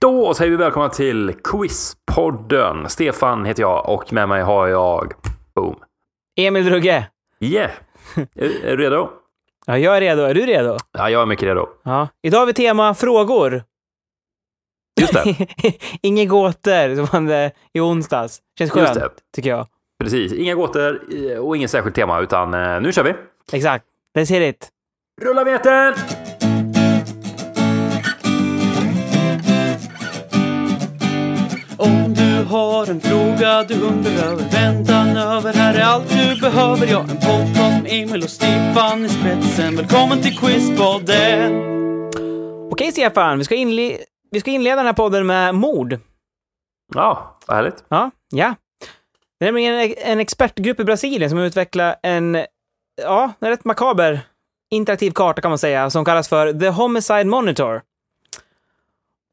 Då säger vi välkomna till Quizpodden. Stefan heter jag och med mig har jag... Boom. Emil Drugge. Yeah! är, är du redo? Ja, jag är redo. Är du redo? Ja, jag är mycket redo. Ja. Idag har vi tema frågor. Just det. Inga gåtor som man hade i onsdags. Känns Just skönt, det. tycker jag. Precis. Inga gåtor eh, och inget särskilt tema, utan eh, nu kör vi. Exakt. Let's hit it. Rulla veten! Har en fråga du undrar över, väntan över, här är allt du behöver. Ja, en podcast med Emil och Stefan i spetsen. Välkommen till Quizpodden! Okej, Stefan. Vi ska, inle- vi ska inleda den här podden med mord. Ja, vad härligt. Ja, ja. Det är nämligen en, en expertgrupp i Brasilien som har utvecklat en, ja, en rätt makaber interaktiv karta kan man säga, som kallas för The Homicide Monitor.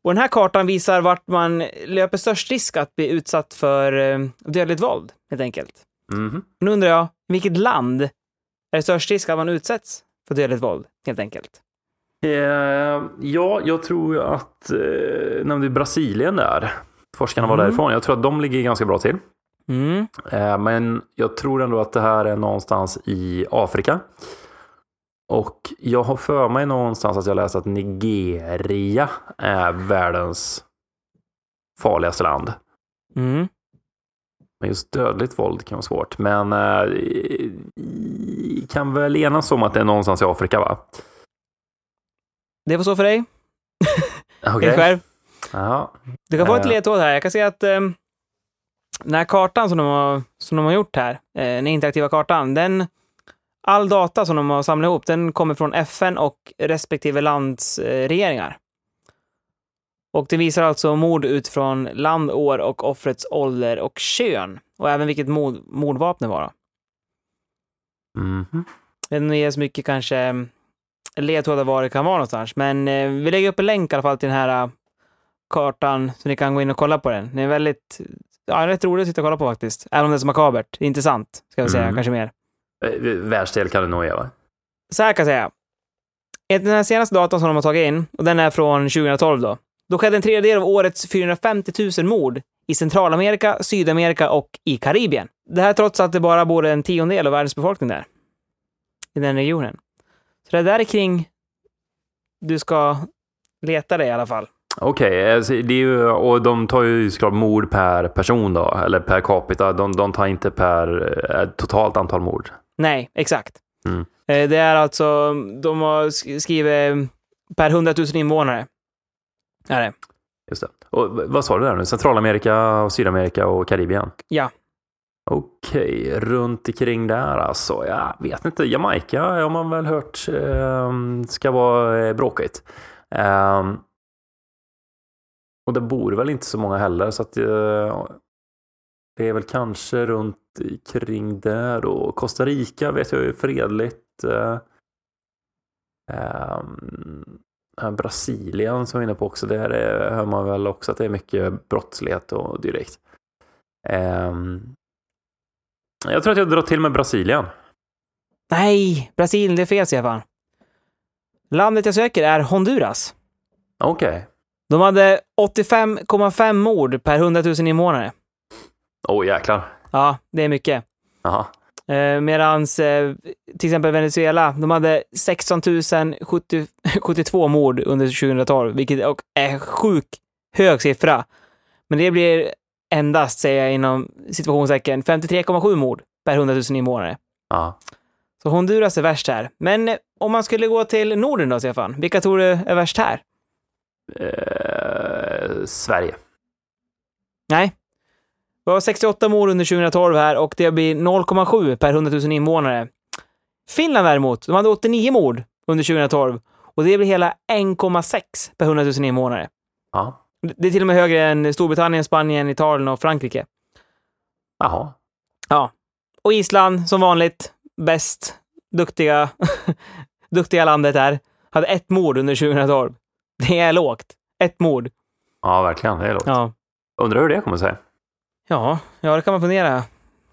Och den här kartan visar vart man löper störst risk att bli utsatt för eh, dödligt våld, helt enkelt. Mhm. Nu undrar jag, vilket land är det störst risk att man utsätts för dödligt våld, helt enkelt? Eh, ja, jag tror att... Eh, nämnde Brasilien där. Forskarna var Mm. därifrån. Jag tror att de ligger ganska bra till. Mm. Eh, men jag tror ändå att det här är någonstans i Afrika. Och jag har för mig någonstans att jag läst att Nigeria är världens farligaste land. Mm. Men just dödligt våld kan vara svårt. Men eh, kan väl enas om att det är någonstans i Afrika va? Det får så för dig. Okej. Helt själv. Ja. Du kan få ett Eh. ledtråd här. Jag kan se att eh, den här kartan som de har, som de har gjort här, eh, den interaktiva kartan, den, all data som de har samlat ihop, den kommer från FN och respektive lands eh, regeringar. Och det visar alltså mord utifrån land, år och offrets ålder och kön. Och även vilket mord, mordvapen det var. då. Mhm. Jag vet inte ger så mycket kanske eh, ledtrådar var det kan vara någonstans. Men eh, vi lägger upp en länk i alla fall till den här eh, kartan så ni kan gå in och kolla på den. Den är väldigt, ja, rätt rolig att sitta och kolla på faktiskt. Även om det är så makabert. Intressant, ska jag säga, Mm. kanske mer. Eh, Världsdel kan det nog ge va? Så här kan jag säga. Enligt den här senaste datan som de har tagit in, och den är från 2012 då, då skedde en tredjedel av årets 450 000 mord i Centralamerika, Sydamerika och i Karibien. Det här trots att det bara bor en tiondel av världens befolkning där. I den regionen. Så det där är kring du ska leta dig i alla fall. Okej, alltså, det är ju, och de tar ju såklart mord per person då, eller per capita. De, de tar inte per eh, totalt antal mord. Nej, exakt. Mm. Eh, Det är alltså, de har sk- skrivit per 100 000 invånare. Är det. Just det. Och vad sa du där nu? Centralamerika, och Sydamerika och Karibien? Ja. Okej, runt omkring där alltså. Jag vet inte. Jamaica har man väl hört eh, ska vara eh, bråkigt. Eh, och det bor väl inte så många heller så att eh, det är väl kanske runt kring där och Costa Rica vet jag är fredligt. Eh, Brasilien som vi är inne på också, där är, hör man väl också att det är mycket brottslighet och direkt. Ehm, jag tror att jag drar till med Brasilien. Nej, Brasilien, det är fel Stefan. Landet jag söker är Honduras. Okej. De hade 85,5 mord per 100 000 invånare. Åh oh, jäklar. Ja, det är mycket. Jaha. Eh, medans eh, till exempel Venezuela, de hade 16 070 72 mord under 2012, vilket är sjuk hög siffra. Men det blir endast, säger jag inom situationstecken, 53,7 mord per 100 000 invånare. Ja. Så Honduras är värst här. Men eh, om man skulle gå till Norden då, Stefan? Vilka tror du är värst här? Eh, Sverige. Nej. Vi har 68 mord under 2012 här och det blir 0,7 per 100 000 invånare. Finland däremot, de hade 89 mord under 2012 Och det blir hela 1,6 per 100 000 invånare. Ja. Det är till och med högre än Storbritannien, Spanien, Italien och Frankrike. Jaha. Ja. Och Island, som vanligt, bäst, duktiga, duktiga landet här, hade ett mord under 2012. Det är lågt. Ett mord. Ja, verkligen. Det är lågt. Ja. Undrar hur det kommer sig. Ja, ja, det kan man fundera.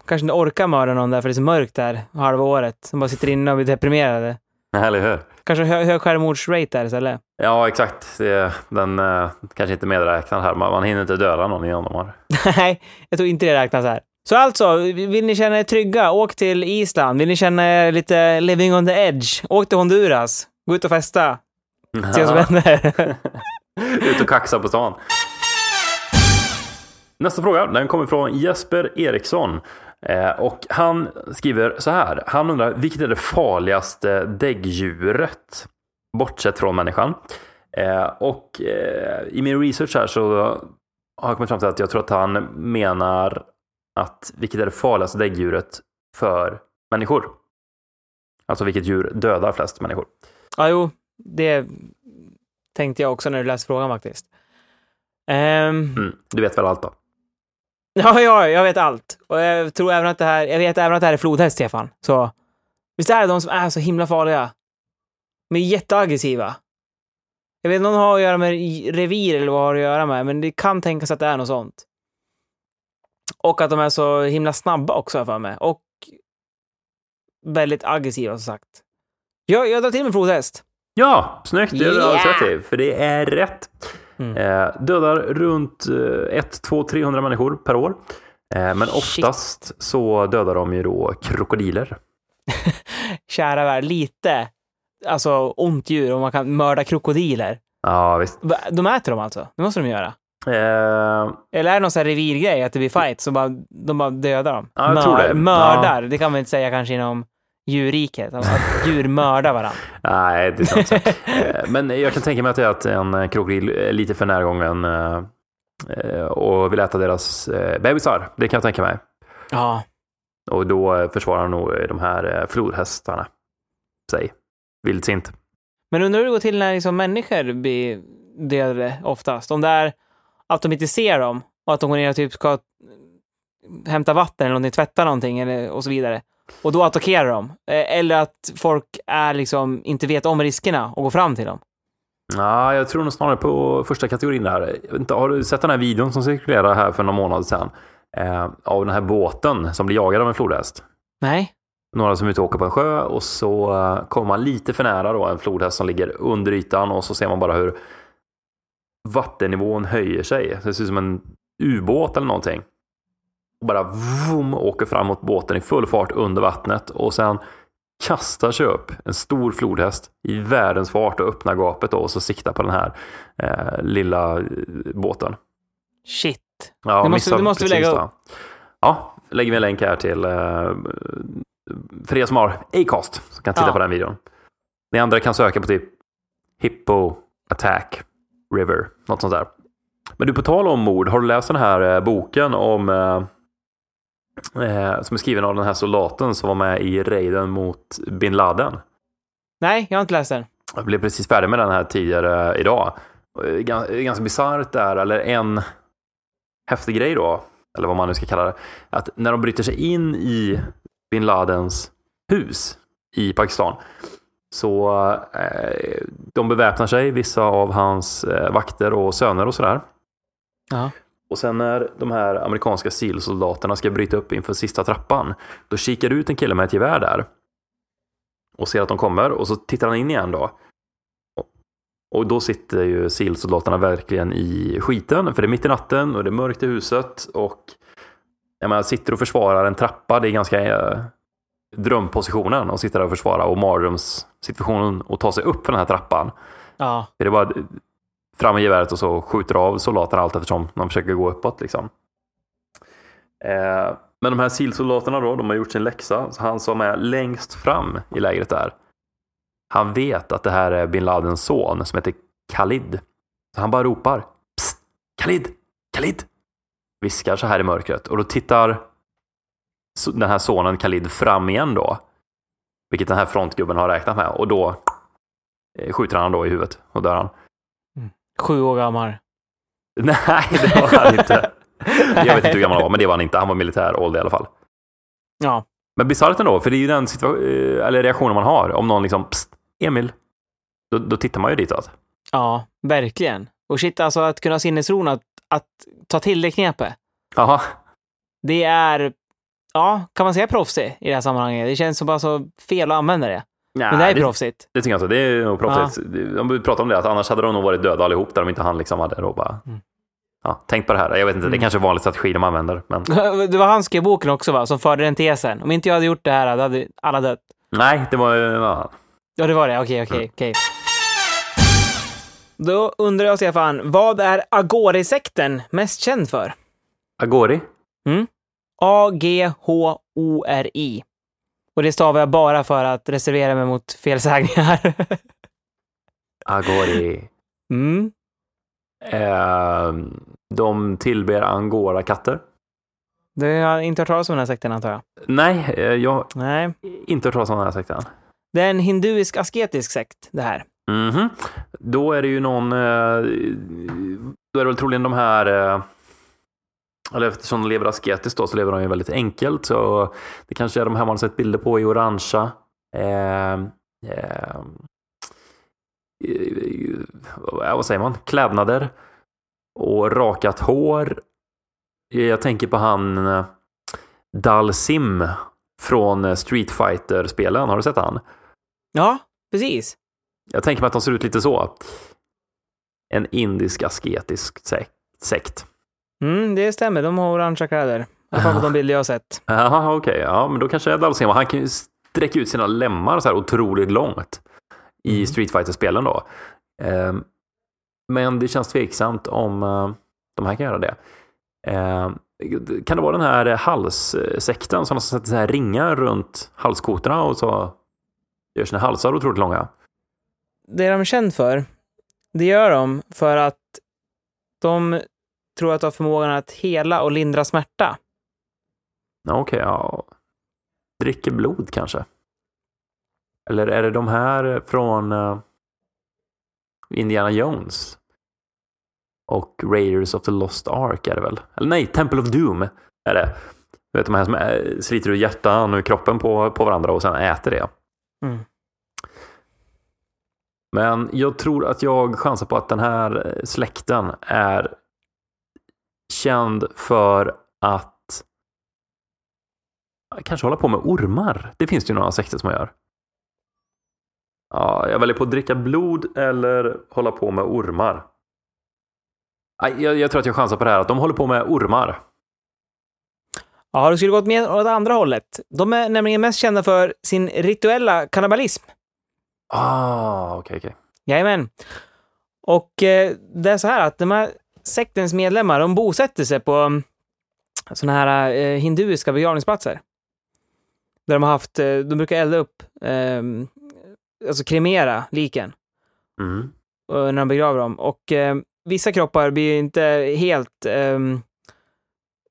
Kanske inte orkar mörda någon där för det är så mörkt där halva året. De bara sitter inne och blir deprimerade. Eller hur? Kanske hö hög självmordsrate där istället. Ja, exakt. Det, den eh, kanske inte medräknad här. Man, man hinner inte döda någon innan de har... Nej, jag tror inte det räknas här. Så alltså, vill ni känna er trygga, åk till Island. Vill ni känna er lite living on the edge, åk till Honduras. Gå ut och festa. Se vad som händer. Ut och kaxa på stan. Nästa fråga, den kommer från Jesper Eriksson. Eh, och han skriver så här. Han undrar, vilket är det farligaste däggdjuret? Bortsett från människan. Eh, och eh, i min research här så har jag kommit fram till att jag tror att han menar att vilket är det farligaste däggdjuret för människor? Alltså vilket djur dödar flest människor? Ja, jo, det tänkte jag också när du läste frågan faktiskt. Ehm, Mm, du vet väl allt då? Ja, ja, jag vet allt. Och jag tror även att det här, jag vet även att det här är flodhäst, Stefan. Så visst är det de som är så himla farliga? De är jätteaggressiva. Jag vet inte om de har att göra med revir eller vad har att göra med, men det kan tänkas att det är något sånt. Och att de är så himla snabba också, har jag för mig. Och väldigt aggressiva, som sagt. Jag, jag drar till med flodhäst. Ja, snyggt. Det är du alldeles Yeah! i, för det är rätt. Mm. Eh, dödar runt eh, 1, 2, 300 människor per år. Eh, men Shit. oftast så dödar de ju då krokodiler. Kära värld, lite alltså ont djur om man kan mörda krokodiler. Ja, visst. De äter dem alltså? Det måste de göra. Eh, Eller är det någon sån revirgrej, att det blir fight, så bara, de bara dödar dem? Ja, jag tror det. Mördar, det kan man inte säga kanske inom djurriket. Att djur mördar varandra. nej, det är sant. eh, men jag kan tänka mig att det är att en krokodil är lite för närgången eh, och vill äta deras eh, bebisar. Det kan jag tänka mig. Ja. Och då försvarar nog de här flodhästarna sig vildsint. Men undrar hur det går till när liksom människor blir dödade oftast? Om det är att de inte ser dem och att de går ner och typ ska hämta vatten eller någonting, tvätta någonting eller, och så vidare. Och då attackerar de. Eh, Eller att folk är liksom, inte vet om riskerna och går fram till dem. Ja, jag tror nog snarare på första kategorin där. Inte, Har du sett den här videon som cirkulerade här för några månader sedan? Eh, av den här båten som blir jagad av en flodhäst. Nej? Några som är ute och åker på en sjö och så eh, kommer man lite för nära då en flodhäst som ligger under ytan och så ser man bara hur vattennivån höjer sig. Det ser ut som en ubåt eller någonting. Och bara vroom, åker fram mot båten i full fart under vattnet och sen kastar sig upp en stor flodhäst i världens fart och öppnar gapet då och så siktar på den här eh, lilla eh, båten. Shit. Ja, Det måste- det måste vi lägga då. Ja, lägger vi en länk här till eh, för er som har Acast som kan titta Ja. på den videon. Ni andra kan söka på typ Hippo Attack River, något sånt där. Men du, på tal om mord, har du läst den här eh, boken om eh, eh, som är skriven av den här soldaten som var med i raiden mot bin Laden? Nej, jag har inte läst den. Jag blev precis färdig med den här tidigare idag. Det är Ganska bisarrt där, eller en häftig grej då, eller vad man nu ska kalla det, att när de bryter sig in i bin Ladens hus i Pakistan så eh, de beväpnar sig, vissa av hans eh, vakter och söner och sådär. Ja. Och sen när de här amerikanska SEAL-soldaterna ska bryta upp inför sista trappan, då kikar ut en kille med ett gevär där. Och ser att de kommer och så tittar han in igen då. Och- då sitter ju SEAL-soldaterna verkligen i skiten, för det är mitt i natten och det är mörkt i huset och jag menar, sitter och försvarar en trappa, det är ganska eh, drömpositionen att sitta där och försvara och mardrömssituationen och ta sig upp för den här trappan. Ja. För det är bara fram med geväret och så skjuter av soldaterna allt eftersom de försöker gå uppåt. Liksom. Eh, men de här silsoldaterna då, de har gjort sin läxa. Så han som är längst fram i lägret där, han vet att det här är bin Ladens son som heter Khalid. Så han bara ropar Psst! Khalid! Khalid! Viskar så här i mörkret och då tittar den här sonen Khalid fram igen då. Vilket den här frontgubben har räknat med och då eh, skjuter han då i huvudet och dör han. Sju år gammal. Nej, det var han inte. Jag vet inte hur gammal han var, men det var han inte. Han var militärålder i alla fall. Ja. Men bisarrt ändå, för det är ju den eh, eller reaktionen man har. Om någon liksom, Psst, Emil. Då, då tittar man ju ditåt. Ja, verkligen. Och shit, alltså att kunna ha sinnesron att, att ta till det knepet. Jaha. Det är, ja, kan man säga proffsig i det här sammanhanget? Det känns som bara så fel att använda det. Men det är det, proffsigt. det tycker jag inte. Det är nog proffsigt. De pratar om det, att annars hade de nog varit döda allihop där de inte hann liksom hade då bara... Mm. Ja, tänk på det här. Jag vet inte, det är Mm. kanske är vanlig strategi de använder. Men Det var han skrev boken också va, som förde den tesen. Om inte jag hade gjort det här, då hade alla dött. nej, det var... Ja. Ja, det var det. Okej, okej, okej. Då undrar jag, Stefan, vad är Agori-sekten mest känd för? Agori? A-G-H-O-R-I. Och det stavar jag bara för att reservera mig mot felsägningar. Agori. mm. Eh, de tillber angorakatter. Du har inte hört talas om den här sekten, antar jag? Nej, eh, jag har Nej. inte hört talas om den här sekten. Det är en hinduisk asketisk sekt, det här. Mhm. Då är det ju någon... eh, Då är det väl troligen de här... Eller eftersom de lever asketiskt då, så lever de ju väldigt enkelt. Så det kanske är de här man sett bilder på i orangea. Eh, eh, eh, vad säger man? Klädnader. Och rakat hår. Jag tänker på han eh, Dalsim från eh, Street Fighter-spelen. Har du sett han? Ja, precis. Jag tänker mig att de ser ut lite så. En indisk asketisk sek- sekt. Mm, det stämmer. De har orangea kläder. I alla fall på de bilder jag har sett. Jaha, okej. Ja, men då kanske Dalsim. Han kan ju sträcka ut sina lemmar så här otroligt långt i Mm. Street Fighter-spelen då. Ehm, men det känns tveksamt om eh, de här kan göra det. Ehm, kan det vara den här halssekten som har satt så här ringar runt halskotorna och så gör sina halsar otroligt långa? Det de är känd för, det gör de för att de tror att de har förmågan att hela och lindra smärta. Okej, ja. Dricker blod kanske? Eller är det de här från eh, Indiana Jones? Och Raiders of the Lost Ark är det väl? Eller nej, Temple of Doom är det. Du vet de här som äh, sliter ur hjärtan och kroppen på, på varandra och sen äter det. Mm. Men jag tror att jag chansar på att den här eh, släkten är känd för att kanske hålla på med ormar. Det finns det ju några sekter som gör. Ja, jag väljer på att dricka blod eller hålla på med ormar. Jag, jag tror att jag chansar på det här, att de håller på med ormar. Ja, du skulle gått med åt andra hållet. De är nämligen mest kända för sin rituella kannibalism. Ah, okej, okej. Jajamän. Och eh, det är så här att de här sektens medlemmar, de bosätter sig på mm, såna här eh, hinduiska begravningsplatser. Där de har haft, eh, de brukar elda upp, eh, alltså kremera liken Mm. eh, när de begraver dem. Och eh, vissa kroppar blir inte helt eh,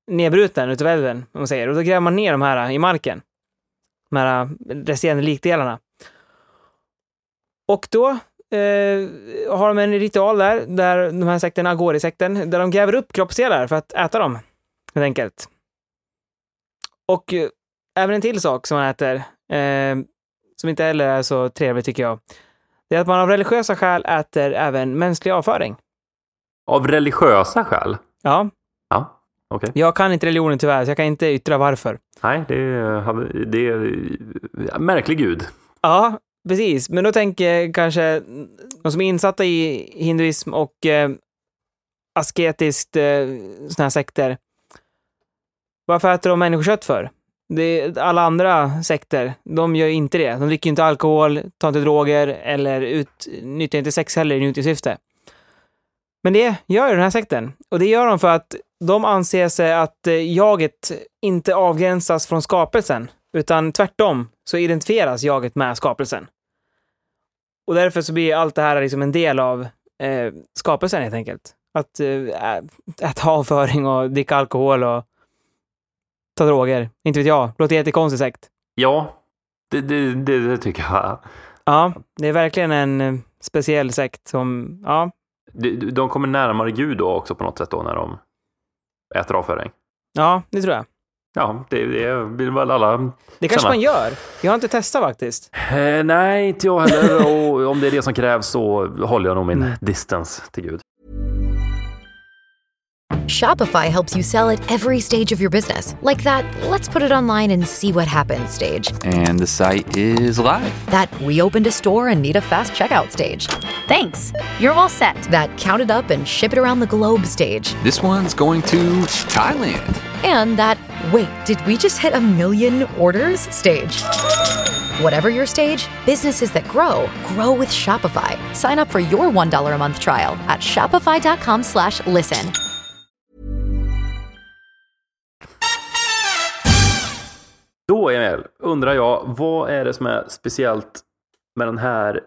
nedbrutna utav elden, om man säger. Och då gräver man ner de här i marken. De här resterande likdelarna. Och då eh, har de en ritual där, där de här sekten, Agori-sekten, där de gräver upp kroppsdelar för att äta dem, helt enkelt. Och eh, även en till sak som man äter, eh, som inte heller är så trevligt tycker jag, det är att man av religiösa skäl äter även mänsklig avföring. Av religiösa skäl? Ja, Ja, okej. jag kan inte religionen tyvärr, så jag kan inte yttra varför. Nej, det, hade- det är märklig gud. Ja, precis. Men då tänker kanske de som är insatta i hinduism och eh, asketiskt eh, sådana här sekter. Varför äter de människokött för? Det, alla andra sekter, de gör inte det. De dricker inte alkohol, tar inte droger eller utnyttjar inte sex heller i njutningssyfte. Men det gör ju den här sekten. Och det gör de för att de anser sig att eh, jaget inte avgränsas från skapelsen, utan tvärtom så identifieras jaget med skapelsen. Och därför så blir allt det här liksom en del av eh, skapelsen helt enkelt. Att eh, äta avföring och dricka alkohol och ta droger. Inte vet jag. Låter jättekonstigt sekt. Ja, det, det, det, det tycker jag. Ja, det är verkligen en eh, speciell sekt som, ja, De, de kommer närmare Gud då också på något sätt då när de äter avföring. ja, det tror jag. Ja, det, det vill väl alla... Det kanske Samma. man gör. Jag har inte testat faktiskt. Eh, nej, inte jag heller. Och om det är det som krävs så håller jag nog min distance till Gud. Shopify helps you sell at every stage of your business. Like that, let's put it online and see what happens stage. And the site is live. That we opened a store and need a fast checkout stage. Thanks. You're all set. That count it up and ship it around the globe stage. This one's going to Thailand. And that, wait, did we just hit a million orders stage? Whatever your stage, businesses that grow grow with Shopify. Sign up for your $1 a month trial at shopify.com slash listen. Då, Emil, undrar jag, vad är det som är speciellt med den här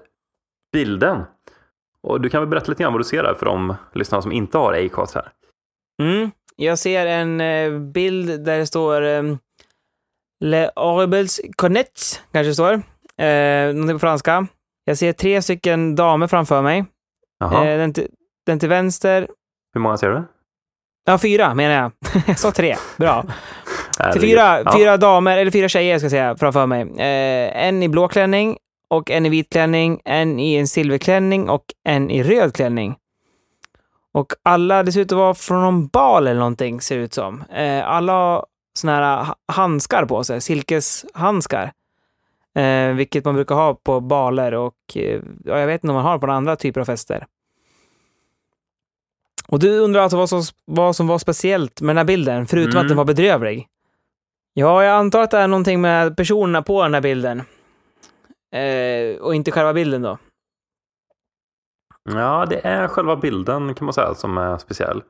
bilden? Och du kan väl berätta lite grann vad du ser där för de lyssnare som inte har Acast här. Mm. Jag ser en eh, bild där det står eh, Le Horribles Cornets, kanske det står. Eh, någonting på franska. Jag ser tre stycken damer framför mig. Jaha, Eh, den, till, den till vänster. hur många ser du? Ja, fyra menar jag. jag sa tre. Bra. Till fyra, Ja. fyra damer, eller fyra tjejer ska jag säga, framför mig. Eh, en i blå klänning och en i vit klänning, en i en silverklänning och en i röd klänning. Och alla, det ser ut att vara från någon bal eller någonting, ser det ut som. Eh, alla har såna här ha- handskar på sig, silkeshandskar. Eh, vilket man brukar ha på baler och eh, ja, jag vet inte om man har på några andra typer av fester. Och du undrar alltså vad som, vad som var speciellt med den här bilden, förutom Mm. att den var bedrövlig? Ja, jag antar att det är någonting med personerna på den här bilden. Eh, och inte själva bilden då. Ja, det är själva bilden kan man säga som är speciell.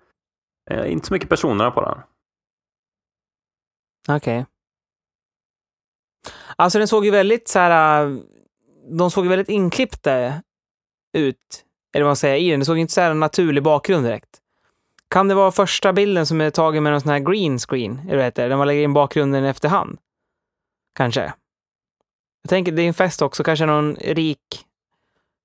Eh, inte så mycket personerna på den. Okej. Alltså den såg ju väldigt så här... Äh, de såg ju väldigt inklippta eh, ut. Eller vad man säger i den. Det såg inte så här naturlig bakgrund direkt. Kan det vara första bilden som är tagen med någon sån här green screen? Eller vad heter det? Där man lägger in bakgrunden i efterhand? Kanske. Jag tänker, det är en fest också. Kanske någon rik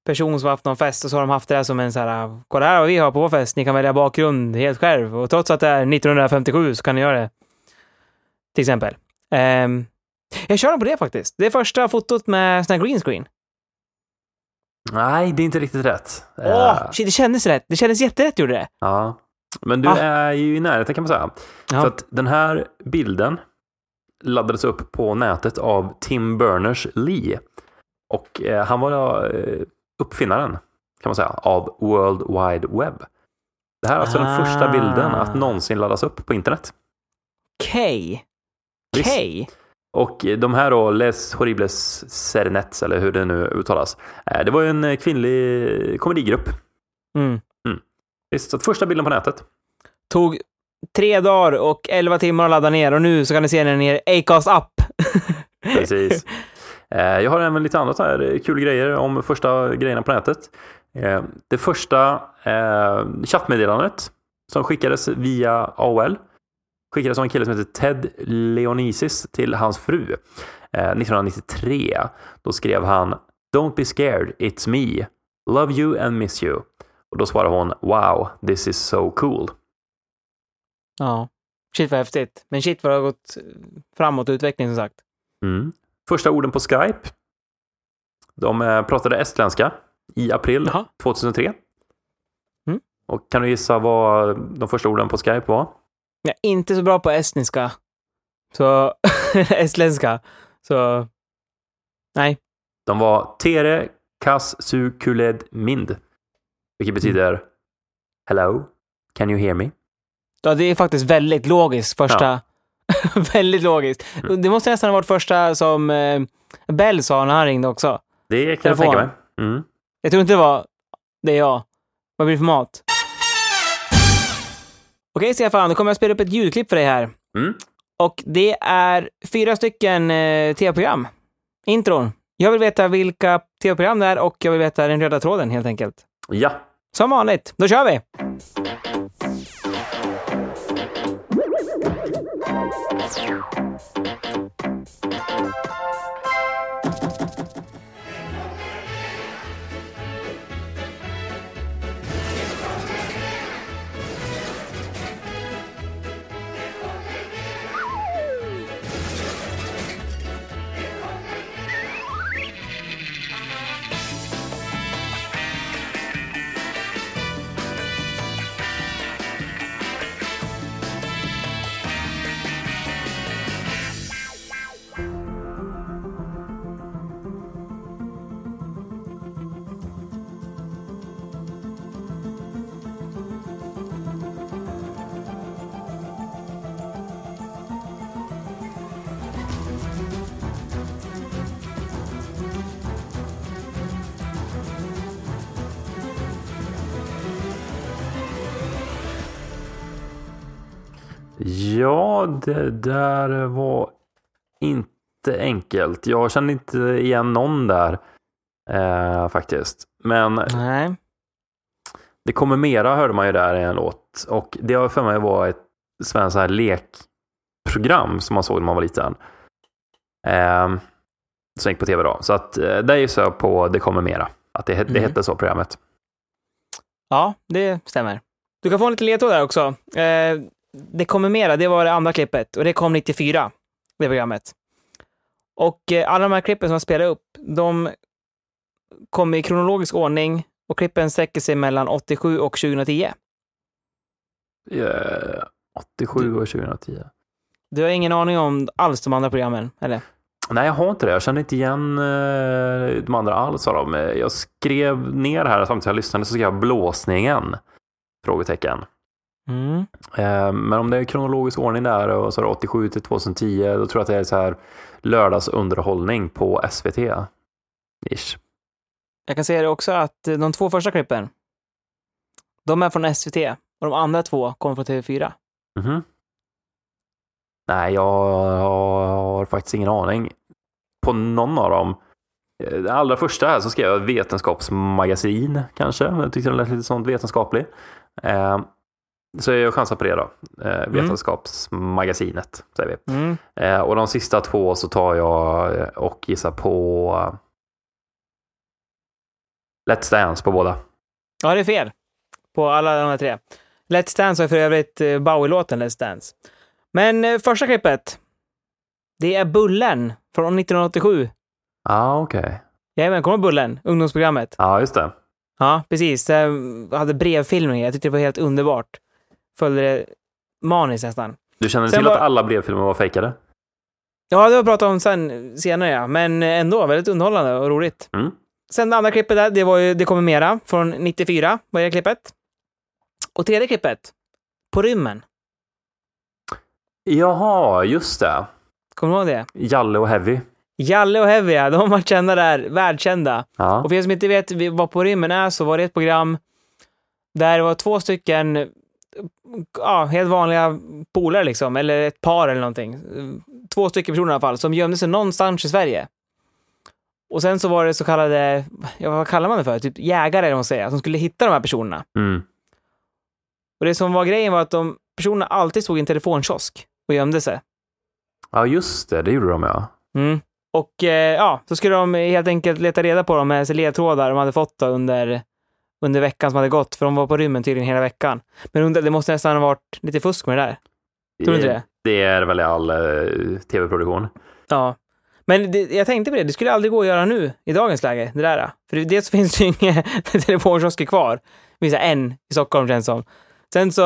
person som har haft någon fest och så har de haft det som en så här, kolla här vad vi har på vår fest, ni kan välja bakgrund helt själv. Och trots att det är 1957 så kan ni göra det. Till exempel. Ehm, jag kör på det faktiskt. Det är första fotot med sån här green screen. Nej, det är inte riktigt rätt. Åh, shit, det kändes rätt. Det kändes jätterätt gjorde det. Ja. Men du Ah. är ju i närheten kan man säga. Ja. För att den här bilden laddades upp på nätet av Tim Berners-Lee. Och eh, han var eh, uppfinnaren, kan man säga, av World Wide Web. Det här är alltså den första Ah. bilden att någonsin laddas upp på internet. Okej. Okej. Och de här då, Les Horribles Serenets, eller hur det nu uttalas, eh, det var ju en kvinnlig komedigrupp. Mm. Visst, så första bilden på nätet. Tog tre dagar och elva timmar att ladda ner och nu så kan ni se den i er Acast app. Precis. Eh, Jag har även lite andra här kul grejer om första grejerna på nätet. Eh, Det första eh, chattmeddelandet som skickades via AOL skickades av en kille som heter Ted Leonisis till hans fru eh, 1993. Då skrev han Don't be scared, it's me. Love you and miss you. Och då svarade hon Wow, this is so cool. Ja. Shit vad häftigt. Men shit vad det har gått framåt i utvecklingen som sagt. Mm. Första orden på Skype. De eh, pratade estländska i april Jaha. 2003. Mm. Och kan du gissa vad de första orden på Skype var? Jag är inte så bra på estniska. Så... estländska. Så... Nej. De var Tere Kas Su Kuled Mind. Vilket betyder Hello, can you hear me? Ja, det är faktiskt väldigt logiskt. Första... väldigt logiskt. Mm. Det måste nästan ha varit första som eh, Bell sa när han ringde också. Det kan jag Telefon. tänka mig. Mm. Jag tror inte det var det är jag. Vad blir det för mat? Okej, Stefan, då kommer jag spela upp ett ljudklipp för dig här. Mm. Och det är fyra stycken eh, tv-program. Intron. Jag vill veta vilka tv-program det är och jag vill veta den röda tråden helt enkelt. Ja, Som vanligt. Då kör vi! Ja, det där var inte enkelt. Jag kände inte igen någon där eh, faktiskt. Men Nej. det kommer mera hörde man ju där i en låt. Och det har för mig var ett svenskt här lekprogram som man såg när man var liten. Eh, som gick på tv då. Så att eh, där gissar jag på Det kommer mera. Att det, det Mm. hette så programmet. Ja, det stämmer. Du kan få en liten ledtråd där också. Eh, det kommer mera, det var det andra klippet och det kom 94, det programmet. Och eh, alla de här klippen som jag spelade upp, de kom i kronologisk ordning och klippen sträcker sig mellan 87 och 2010. Eh, 87 och 2010. Du har ingen aning om alls de andra programmen, eller? Nej, jag har inte det. Jag kände inte igen eh, de andra alls av dem. Jag skrev ner här samtidigt som jag lyssnade så skrev jag blåsningen? Frågetecken. Mm. Eh, Men om det är kronologisk ordning där och så är det 87 till 2010, då tror jag att det är så här lördagsunderhållning på SVT. Ish. Jag kan säga det också att eh, de två första klippen, de är från SVT och de andra två kommer från TV4. Mhm. Nej, jag har faktiskt ingen aning på någon av dem. Eh, Det allra första här så skrev jag vetenskapsmagasin kanske. Jag tyckte den lät lite sånt vetenskaplig. Så jag chansar på det då. Eh, Vetenskapsmagasinet säger vi. Mm. Eh, Och de sista två så tar jag eh, och gissar på eh, Let's Dance på båda. Ja, det är fel. På alla de här tre. Let's Dance har för övrigt eh, Bowie-låten Let's Dance. Men första klippet, det är Bullen från 1987. Ja, ah, okej. Jajamän, kommer Bullen? Ungdomsprogrammet. Ja, just det. Ja, precis. Jag hade brevfilmning. Jag tyckte det var helt underbart. Följde det maniskt nästan. Du känner till var- att alla brevfilmer var fejkade? Ja, det har vi pratat om sen, senare, ja. Men ändå väldigt underhållande och roligt. Mm. Sen det andra klippet där, det var ju Det kommer mera från 94, var det klippet. Och tredje klippet, På rymmen. Jaha, just det. Kommer du ihåg det? Jalle och Heavy. Jalle och Heavy, ja, de har varit kända där, världskända. Ja. Och för er som inte vet vad På rymmen är så var det ett program där det var två stycken ja, helt vanliga polare liksom, eller ett par eller någonting. Två stycken personer i alla fall, som gömde sig någonstans i Sverige. Och sen så var det så kallade, ja, vad kallar man det för? Typ jägare, eller vad man säger, som skulle hitta de här personerna. Mm. Och det som var grejen var att de personerna alltid stod i en telefonkiosk och gömde sig. ja, just det. Det gjorde de ja. Mm. Och eh, ja, så skulle de helt enkelt leta reda på dem med ledtrådar de hade fått under, under veckan som hade gått, för de var på rymmen tydligen hela veckan. Men undrar, det måste nästan ha varit lite fusk med det där. Tror du inte det? Det är väl i all eh, tv-produktion. Ja. Men det, jag tänkte på det, det skulle aldrig gå att göra nu, i dagens läge, det där. För dels så finns det ju inga telefonkiosker kvar. Det finns en i Stockholm känns som. Sen så,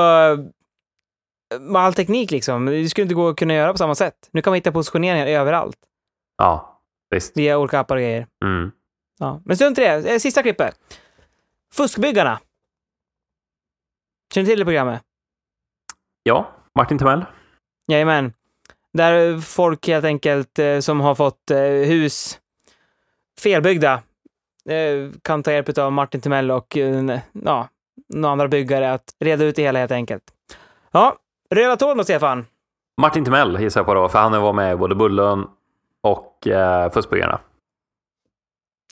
med all teknik liksom, det skulle inte gå att kunna göra på samma sätt. Nu kan man hitta positioneringar överallt, Ja, visst. via olika appar och grejer. Mm. Ja. Men strunt i det, Eh, sista klippet. Fuskbyggarna. Känner du till det programmet? Ja, Martin Timell. Jajamän. Där folk helt enkelt eh, som har fått eh, hus felbyggda eh, kan ta hjälp av Martin Timell och ja, några andra byggare att reda ut det hela helt enkelt. Ja, röda tån då, Stefan. Martin Timell gissar jag på då, för han var med i både Bullen och eh, Fuskbyggarna.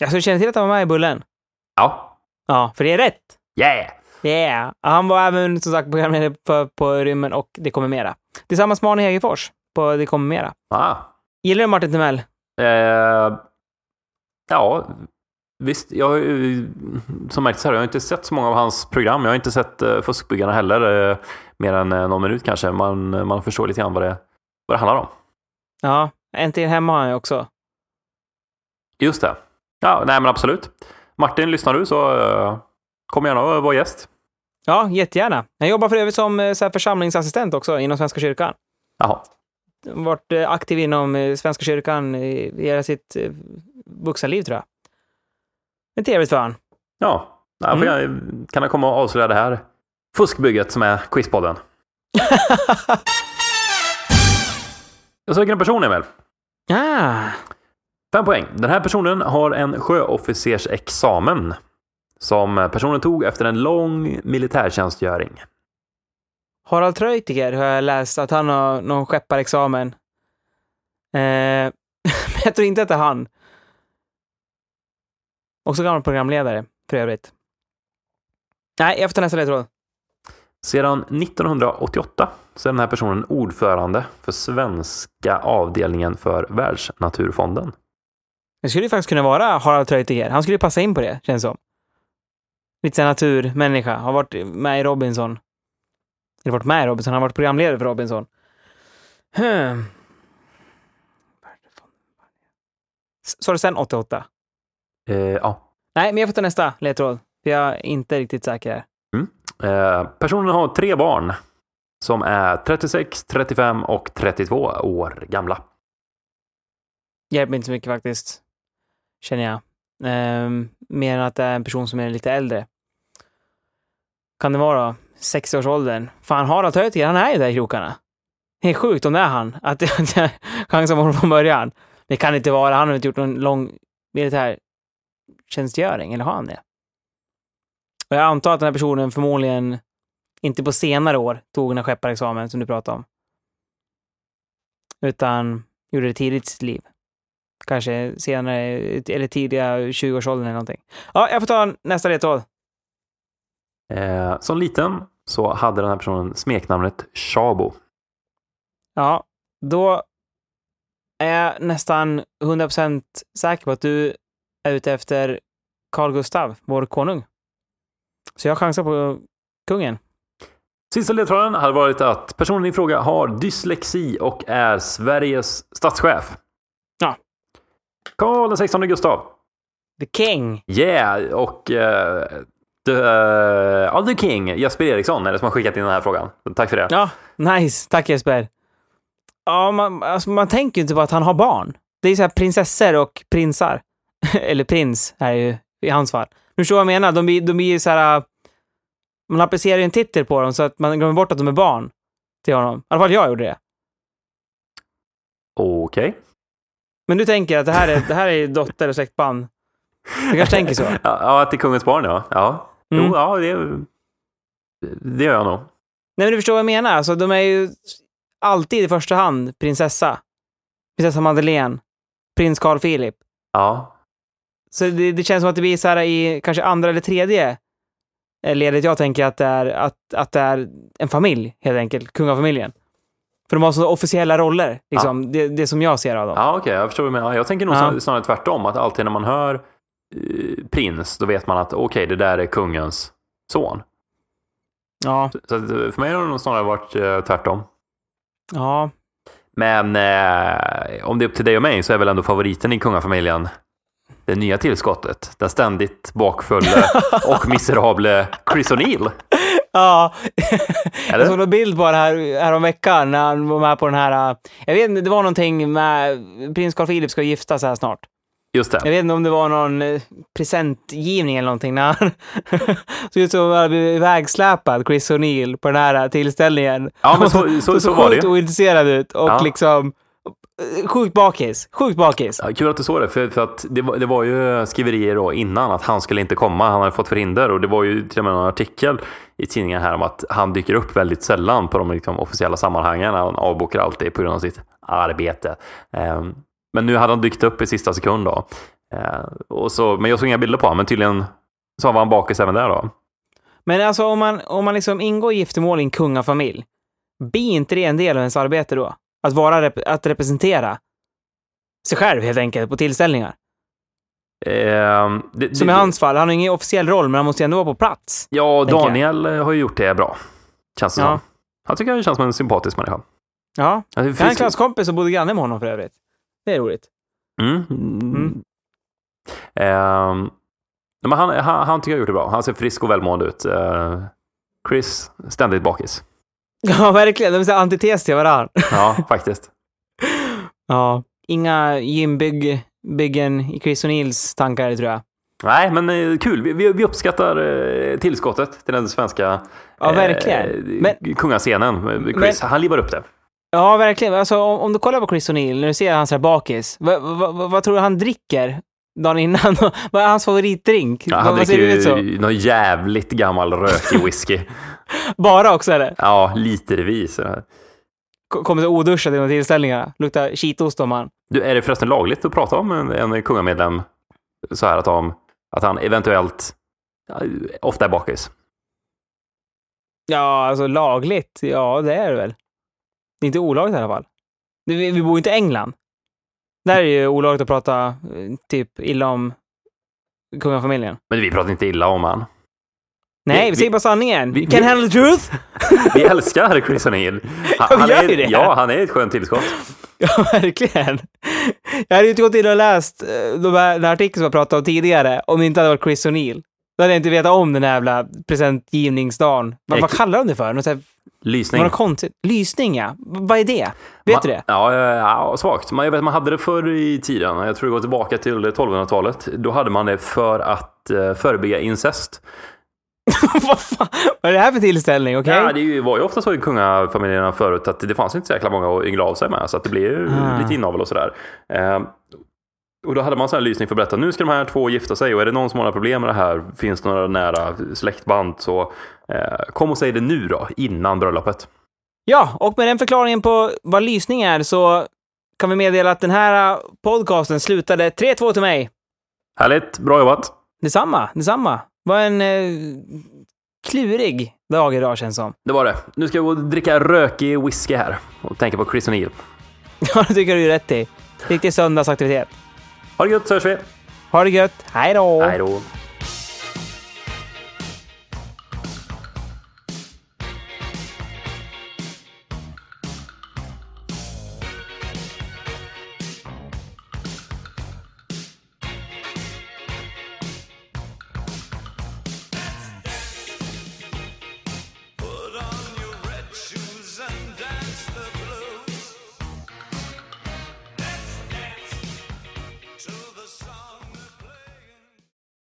Jag så känner till att han var med i Bullen. Ja. Ja, för det är rätt. Yeah! Yeah. Han var även som sagt programledare på, på Rymmen och Det kommer mera. Tillsammans med Arne Hegerfors på Det kommer mera. Ah. Gillar du Martin Timell? Eh, ja, visst. Jag som märkts här, jag har inte sett så många av hans program. Jag har inte sett eh, Fuskbyggarna heller, eh, mer än eh, någon minut kanske. Man, man förstår lite grann vad det, vad det handlar om. Ja, Äntligen hemma har han ju också. Just det. Ja, nej men absolut. Martin, lyssnar du så eh, kom gärna och var gäst. Ja, jättegärna. Han jobbar för övrigt som eh, så här, församlingsassistent också inom Svenska kyrkan. Jaha. Varit eh, aktiv inom Svenska kyrkan i hela sitt vuxenliv, tror jag. Men trevligt för han. Ja, ja jag, kan jag komma och avslöja det här fuskbygget som är Quizpodden. Jag söker en person, Emil. Ah, Fem poäng. Den här personen har en sjöofficersexamen som personen tog efter en lång militärtjänstgöring. Harald Treutiger har jag läst att han har någon skepparexamen. Eh, men jag tror inte att det är han. Också gammal programledare, för övrigt. Nej, jag får ta nästa ledtråd. Sedan 1988 så är den här personen ordförande för svenska avdelningen för Världsnaturfonden. Det skulle ju faktiskt kunna vara Harald Treutiger. Han skulle ju passa in på det, känns som. Lite såhär naturmänniska. Har varit med i Robinson. Eller varit med i Robinson, han har varit programledare för Robinson. Hmm. Sa du sen 88? Eh, ja. Nej, men jag får ta nästa ledtråd. För jag är inte riktigt säker. här. Eh, personen har tre barn som är 36, 35 och 32 år gamla. Hjälper inte så mycket faktiskt. Känner jag. Ehm, mer än att det är en person som är lite äldre. Kan det vara då? 60-årsåldern. Fan, Harald Treutiger, han är ju där i krokarna. Det är sjukt om det är han. Att jag att chansar på honom från början. Det kan inte vara. Han har inte gjort någon lång militär tjänstgöring, eller har han det? Och jag antar att den här personen förmodligen inte på senare år tog den här skepparexamen som du pratade om. Utan gjorde det tidigt i sitt liv. Kanske senare, eller tidiga 20-årsåldern eller någonting. Ja, jag får ta nästa ledtråd. Eh, som liten så hade den här personen smeknamnet Shabo. Ja, då är jag nästan 100% säker på att du är ute efter Carl Gustav, vår konung. Så jag chansar på kungen. Sista ledtråden hade varit att personen i fråga har dyslexi och är Sveriges statschef. Karl 16 Gustav. The King. Yeah! Och uh, the, uh, ja, the King, Jesper Eriksson, är det som har skickat in den här frågan. Tack för det. Ja, nice. Tack Jesper. Ja, man, alltså, man tänker ju inte på att han har barn. Det är så här prinsessor och prinsar. Eller prins är ju i hans fall. Du förstår vad jag menar? De blir, de blir så här... äh, Man applicerar ju en titel på dem så att man glömmer bort att de är barn till honom. I alla fall jag gjorde det. Okej. Men du tänker att det här är, det här är dotter och släktband? Du kanske tänker så? Ja, att det är kungens barn, ja. Ja, Mm. jo, ja det, det gör jag nog. Nej, men du förstår vad jag menar. Alltså, de är ju alltid i första hand prinsessa. Prinsessa Madeleine. Prins Carl Philip. Ja, Så det, det känns som att det blir så här i kanske andra eller tredje ledet jag tänker att det är, att, att det är en familj, helt enkelt. Kungafamiljen. För de har så officiella roller, liksom. Det, det som jag ser av dem. ja okej, jag förstår vad du menar. Jag tänker nog Ja. snar- snarare tvärtom, att alltid när man hör eh, prins, då vet man att okej, det där är kungens son. Ja. Så att, eh, för mig har det nog snarare varit eh, tvärtom. ja. Men eh, om det är upp till dig och mig så är väl ändå favoriten i kungafamiljen det nya tillskottet. Den ständigt bakfulle och miserable Chris O'Neill. Ja. Jag såg en bild på det här, här om veckan när han var med på den här... Jag vet inte, det var någonting med... Prins Carl Philip ska gifta sig här snart. Just Jag det. vet inte om det var någon eh, presentgivning eller någonting när han såg ut som att han blivit ivägsläpad, Chris O'Neill, på den här tillställningen. Ja, men så, så, så var det ju. ointresserad ut och Ja. liksom sjukt bakis. Sjukt bakis. Ja, kul att du såg det, för, för att det var, det var ju skriverier då innan att han skulle inte komma, han hade fått förhinder och det var ju till och med en artikel i tidningen här om att han dyker upp väldigt sällan på de liksom, officiella sammanhangen. Han avbokar alltid på grund av sitt arbete. Ehm, men nu hade han dykt upp i sista sekund då. Ehm, och så, men jag såg inga bilder på honom, men tydligen så var han bakis även där då. Men alltså om man, om man liksom ingår i giftermål i en kungafamilj, blir inte det en del av ens arbete då? Att vara, rep- att representera sig själv helt enkelt på tillställningar. Ehm, det, Som i hans fall, han har ingen officiell roll, men han måste ju ändå vara på plats. Ja, tänker jag. Daniel eh, har ju gjort det bra. Känns det Ja. som. Han tycker jag känns som en sympatisk människa. Ja. Alltså, Jag har en klasskompis som bodde granne med honom för övrigt. Det är roligt. Mm. Mm. Nej, men han, han, han tycker jag har gjort det bra. Han ser frisk och välmående ut. Eh, Chris, ständigt bakis. Ja, verkligen. De är antites till varandra. Ja, faktiskt. Ja. Inga gymbyggen i Chris O'Neills tankar, tror jag. Nej, men eh, kul. Vi, vi, vi uppskattar eh, tillskottet till den svenska Ja, verkligen. eh, Men- kungascenen. Chris, han livar upp det. Ja, verkligen. Alltså, om, om du kollar på Chris O'Neill, när du ser hans här bakis, vad, vad, vad, vad tror du han dricker dagen innan? vad är hans favoritdrink? Ja, han dricker ju någon jävligt gammal rökig whisky. Bara också eller? Ja, litervis. Kommer så oduschad de tillställningarna. Luktar skitost om man. Du, är det förresten lagligt att prata om en, en kungamedlem så här att, de, att han eventuellt ofta är bakis? Ja, alltså lagligt. Ja, det är det väl. Det är inte olagligt i alla fall. Vi, vi bor inte i England. Där är ju olagligt att prata eh, typ illa om kungafamiljen. Men vi pratar inte illa om han. Nej, vi, vi- säger bara sanningen. vi- Can vi- handle the truth! Vi älskar Chris O'Neill. Han, han är. Ja, han är ett skönt tillskott. Ja, verkligen. Jag hade ju inte gått in och läst eh, de här, den här artikeln som jag pratade om tidigare om det inte hade varit Chris O'Neill. Då hade jag inte vetat om den här jävla presentgivningsdagen. Vad, vad kallar de det för? Något, så här, Lysning. något konstigt? Lysning, ja. Vad är det? Vet Ma- du det? Ja, ja, svagt. Man, jag vet, man hade det förr i tiden. Jag tror det går tillbaka till 1200-talet. Då hade man det för att uh, förebygga incest. vad fan? Vad är det här för tillställning? Okej? Ja, det var ju ofta så i kungafamiljerna förut att det fanns inte så jäkla många att yngla av sig med. Så att det blev ju Ah. lite inavel och sådär. Eh, och då hade man här lysning för att berätta nu ska de här två gifta sig och är det någon som har några problem med det här, finns det några nära släktband så eh, kom och säg det nu då, innan bröllopet. Ja, och med den förklaringen på vad lysning är så kan vi meddela att den här podcasten slutade 3-2 till mig. Härligt, bra jobbat! Detsamma, detsamma. Var en eh, klurig dag idag känns som. Det var det. Nu ska jag gå och dricka rökig whisky här och tänka på Chris O'Neill. Ja, det tycker du är rätt i. Riktig söndagsaktivitet. Ha det gött så hörs vi! Ha det gött. Hej då! Hej då!